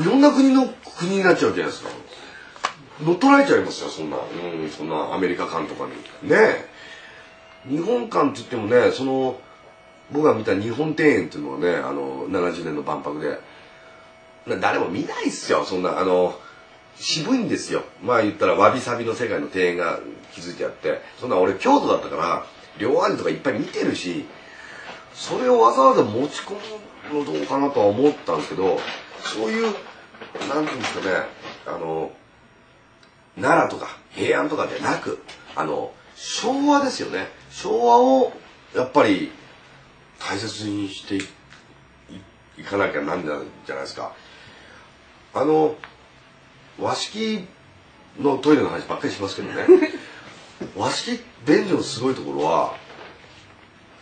いろんな国の国になっちゃうじゃないですか。乗っ取られちゃいますよ、そんな。うん、そんなアメリカ館とかに。ねえ。日本館って言ってもね、その、僕が見た日本庭園っていうのはね、あの、70年の万博で、誰も見ないっすよ、そんな、あの、渋いんですよ。まあ言ったらわびさびの世界の庭園が築いてあって、そんな俺京都だったから、両安とかいっぱい見てるし、それをわざわざ持ち込むのどうかなとは思ったんですけど、そういう、なんていうんですかね、あの、奈良とか平安とかじゃなく、あの、昭和ですよね。昭和を、やっぱり、大切にしていいかなきゃなんじゃないですか。あの、和式のトイレの話ばっかりしますけどね。和式便所のすごいところは、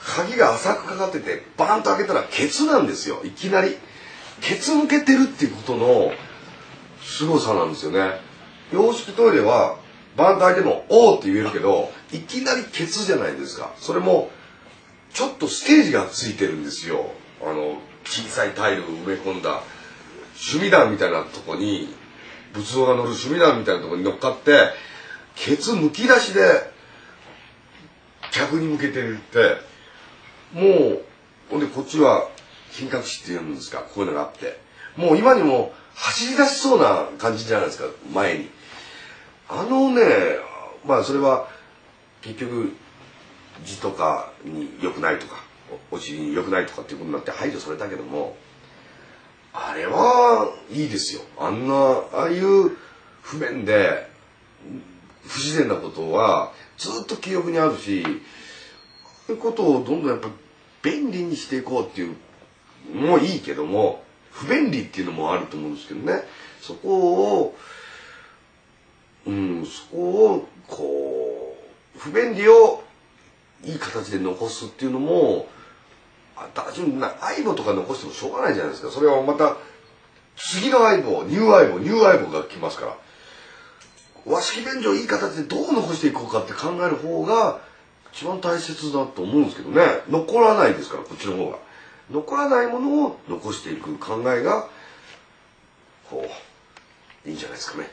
鍵が浅くかかってて、バーンと開けたらケツなんですよ。いきなり。ケツ抜けてるっていうことの凄さなんですよね。洋式トイレは、バーンと開いても、おーって言えるけど、いきなりケツじゃないですか。それも、ちょっとステージがついてるんですよ。あの、小さいタイルを埋め込んだ、趣味団みたいなとこに、仏像が乗る趣味団みたいなとこに乗っかって、ケツむき出しで、客に向けてるって、もう、ほんでこっちは品格詞って言うんですか、こういうのがあって。もう今にも走り出しそうな感じじゃないですか、前に。あのね、まあそれは結局字とかに良くないとか、お尻に良くないとかっていうことになって排除されたけども、あれはいいですよ。あんな、ああいう不便で不自然なことはずっと記憶にあるし、そういうことをどんどんやっぱ便利にしていこうっていうのもいいけども、不便利っていうのもあると思うんですけどね。そこを、うん、そこを、こう、不便利をいい形で残すっていうのも、単純な相棒とか残してもしょうがないじゃないですか。それはまた、次の相棒、ニュー相棒、ニュー相棒が来ますから。和式便所をいい形でどう残していこうかって考える方が、一番大切だと思うんですけどね。残らないですから、こっちの方が。残らないものを残していく考えが、こう、いいんじゃないですかね。